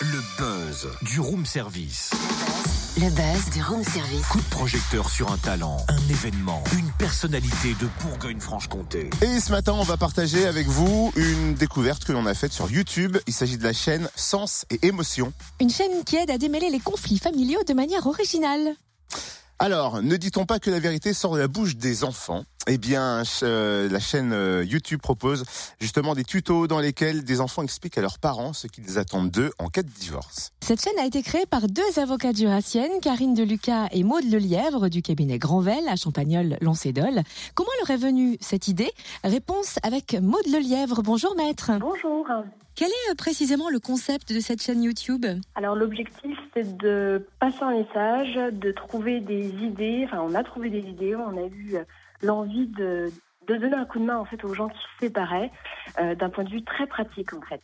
Le buzz du room service. Le buzz du room service. Coup de projecteur sur un talent, un événement, une personnalité de Bourgogne-Franche-Comté. Et ce matin, on va partager avec vous une découverte que l'on a faite sur YouTube. Il s'agit de la chaîne Sens et Émotion. Une chaîne qui aide à démêler les conflits familiaux de manière originale. Alors, ne dit-on pas que la vérité sort de la bouche des enfants? Eh bien, euh, la chaîne euh, YouTube propose justement des tutos dans lesquels des enfants expliquent à leurs parents ce qu'ils attendent d'eux en cas de divorce. Cette chaîne a été créée par deux avocats jurassiennes, Karine Deluca et Maude Lelièvre du cabinet Grandvel à Champagnol-Lancédol. Comment leur est venue cette idée? Réponse avec Maude Lelièvre. Bonjour maître. Bonjour. Quel est euh, précisément le concept de cette chaîne YouTube? Alors l'objectif c'est de passer un message, de trouver des idées. Enfin on a trouvé des idées, on a eu euh, l'envie de, donner un coup de main en fait aux gens qui se séparaient euh, d'un point de vue très pratique en fait.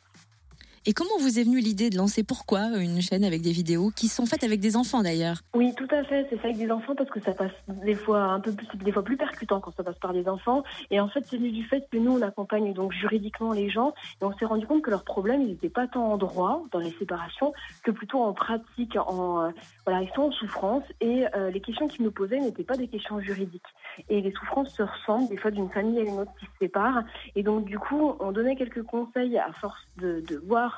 Et comment vous est venue l'idée de lancer pourquoi une chaîne avec des vidéos qui sont faites avec des enfants d'ailleurs? Oui, tout à fait. C'est fait avec des enfants parce que ça passe des fois un peu plus, des fois plus percutant quand ça passe par des enfants. Et en fait, c'est venu du fait que nous, on accompagne donc juridiquement les gens et on s'est rendu compte que leurs problèmes, ils n'étaient pas tant en droit dans les séparations que plutôt en pratique. En euh, voilà, ils sont en souffrance et euh, les questions qu'ils nous posaient n'étaient pas des questions juridiques. Et les souffrances se ressemblent des fois d'une famille à une autre qui se sépare. Et donc du coup, on donnait quelques conseils à force de voir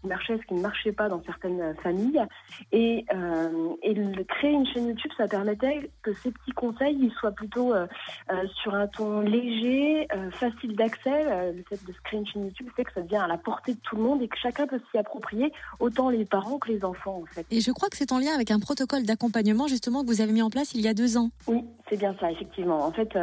qui marchait, ce qui ne marchait pas dans certaines familles. Et, euh, et le, créer une chaîne YouTube, ça permettait que ces petits conseils ils soient plutôt euh, euh, sur un ton léger, facile d'accès. Le fait de se créer une chaîne YouTube fait que ça devient à la portée de tout le monde et que chacun peut s'y approprier, autant les parents que les enfants en fait. Et je crois que c'est en lien avec un protocole d'accompagnement justement que vous avez mis en place il y a deux ans. Oui, c'est bien ça, effectivement. En fait,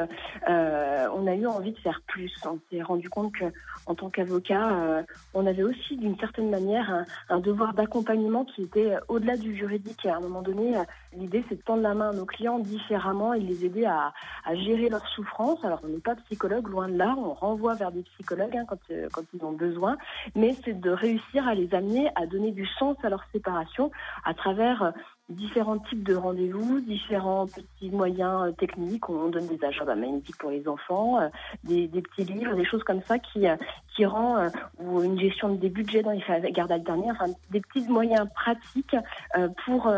on a eu envie de faire plus. On s'est rendu compte que, en tant qu'avocat, on avait aussi, d'une certaine manière, un, devoir d'accompagnement qui était au-delà du juridique. À un moment donné, l'idée, c'est de tendre la main à nos clients différemment et les aider à, gérer leur souffrance. Alors, on n'est pas psychologue, loin de là. On renvoie vers des psychologues hein, euh, quand ils ont besoin. Mais c'est de réussir à les amener à donner du sens à leur séparation à travers différents types de rendez-vous, différents petits moyens euh, techniques. On donne des agendas magnétiques pour les enfants, euh, des, des, petits livres, des choses comme ça qui, euh, qui rend, euh, ou une gestion des budgets dans les gardes alternées, enfin des petits moyens pratiques euh, pour,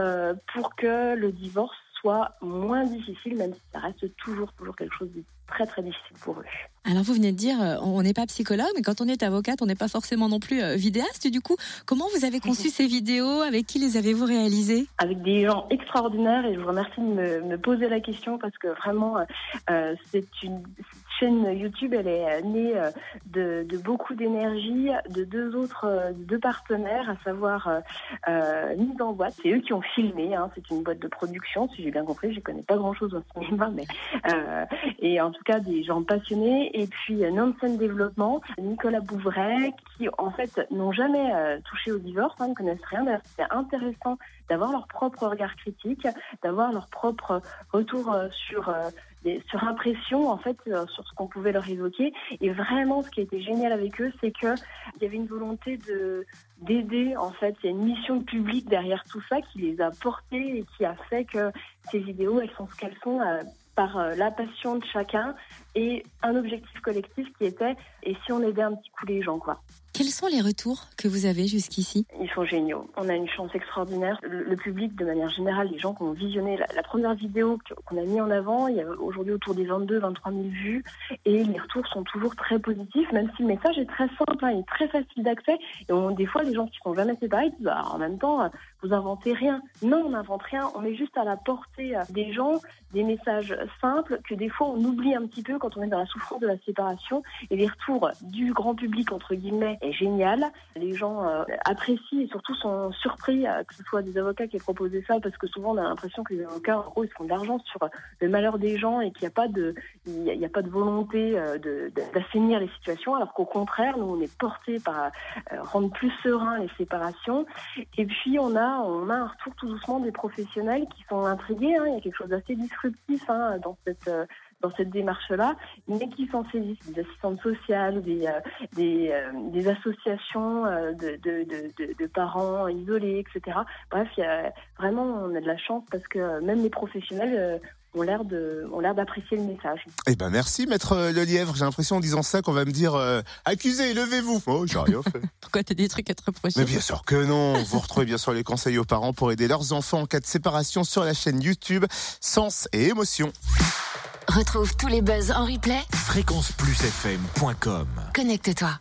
pour que le divorce soit moins difficile, même si ça reste toujours, toujours quelque chose de très, très difficile pour eux. Alors vous venez de dire, on n'est pas psychologue, mais quand on est avocate, on n'est pas forcément non plus vidéaste. Du coup, comment vous avez conçu ces vidéos? Avec qui les avez-vous réalisées? Avec des gens extraordinaires et je vous remercie de me, me poser la question parce que vraiment, euh, c'est une chaîne YouTube, elle est née de, de beaucoup d'énergie de deux autres, deux partenaires, à savoir euh, Mise en boîte. C'est eux qui ont filmé. Hein, c'est une boîte de production, si j'ai bien compris. Je connais pas grand-chose au cinéma, mais euh, et en tout cas des gens passionnés. Et puis Nonsense Développement, Nicolas Bouvray, qui en fait n'ont jamais euh, touché au divorce, hein, ne connaissent rien. C'est intéressant d'avoir leur propre regard critique, d'avoir leur propre retour sur des, sur impression en fait euh, sur ce qu'on pouvait leur évoquer et vraiment ce qui était génial avec eux c'est que il y avait une volonté de d'aider en fait il y a une mission publique derrière tout ça qui les a portés et qui a fait que ces vidéos elles sont ce qu'elles sont euh, par euh, la passion de chacun et un objectif collectif qui était et si on aidait un petit coup les gens quoi. Quels sont les retours que vous avez jusqu'ici? Ils sont géniaux. On a une chance extraordinaire. Le, public, de manière générale, les gens qui ont visionné la, première vidéo qu'on a mis en avant, il y a aujourd'hui autour des 22, 23 000 vues, et les retours sont toujours très positifs, même si le message est très simple, hein, il est très facile d'accès. Et on, des fois, les gens qui sont jamais séparés disent, bah, en même temps, vous inventez rien. Non, on n'invente rien. On met juste à la portée des gens des messages simples que des fois on oublie un petit peu quand on est dans la souffrance de la séparation. Et les retours du grand public entre guillemets est génial. Les gens euh, apprécient et surtout sont surpris euh, que ce soit des avocats qui aient proposé ça parce que souvent on a l'impression que les avocats en gros ils font de l'argent sur le malheur des gens et qu'il n'y a pas de il n'y a, pas de volonté euh, d'assainir les situations alors qu'au contraire nous on est porté par euh, rendre plus serein les séparations et puis on a on a un retour tout doucement des professionnels qui sont intrigués hein. il y a quelque chose d'assez disruptif hein, dans cette dans cette démarche-là, mais qui s'en saisissent, des assistantes sociales, des, euh, des, euh, des, associations euh, de, de, parents isolés, etc. Bref, y a, vraiment, on a de la chance parce que même les professionnels ont l'air de ont l'air d'apprécier le message. Eh ben merci maître euh, Lelièvre. J'ai l'impression en disant ça qu'on va me dire euh, accusé, levez-vous. Oh, j'ai rien fait. Pourquoi t'as des trucs à te reprocher Mais bien sûr que non. Vous retrouvez bien sûr les conseils aux parents pour aider leurs enfants en cas de séparation sur la chaîne YouTube Sens et émotion. Retrouve tous les buzz en replay. Fréquenceplusfm.com Connecte-toi.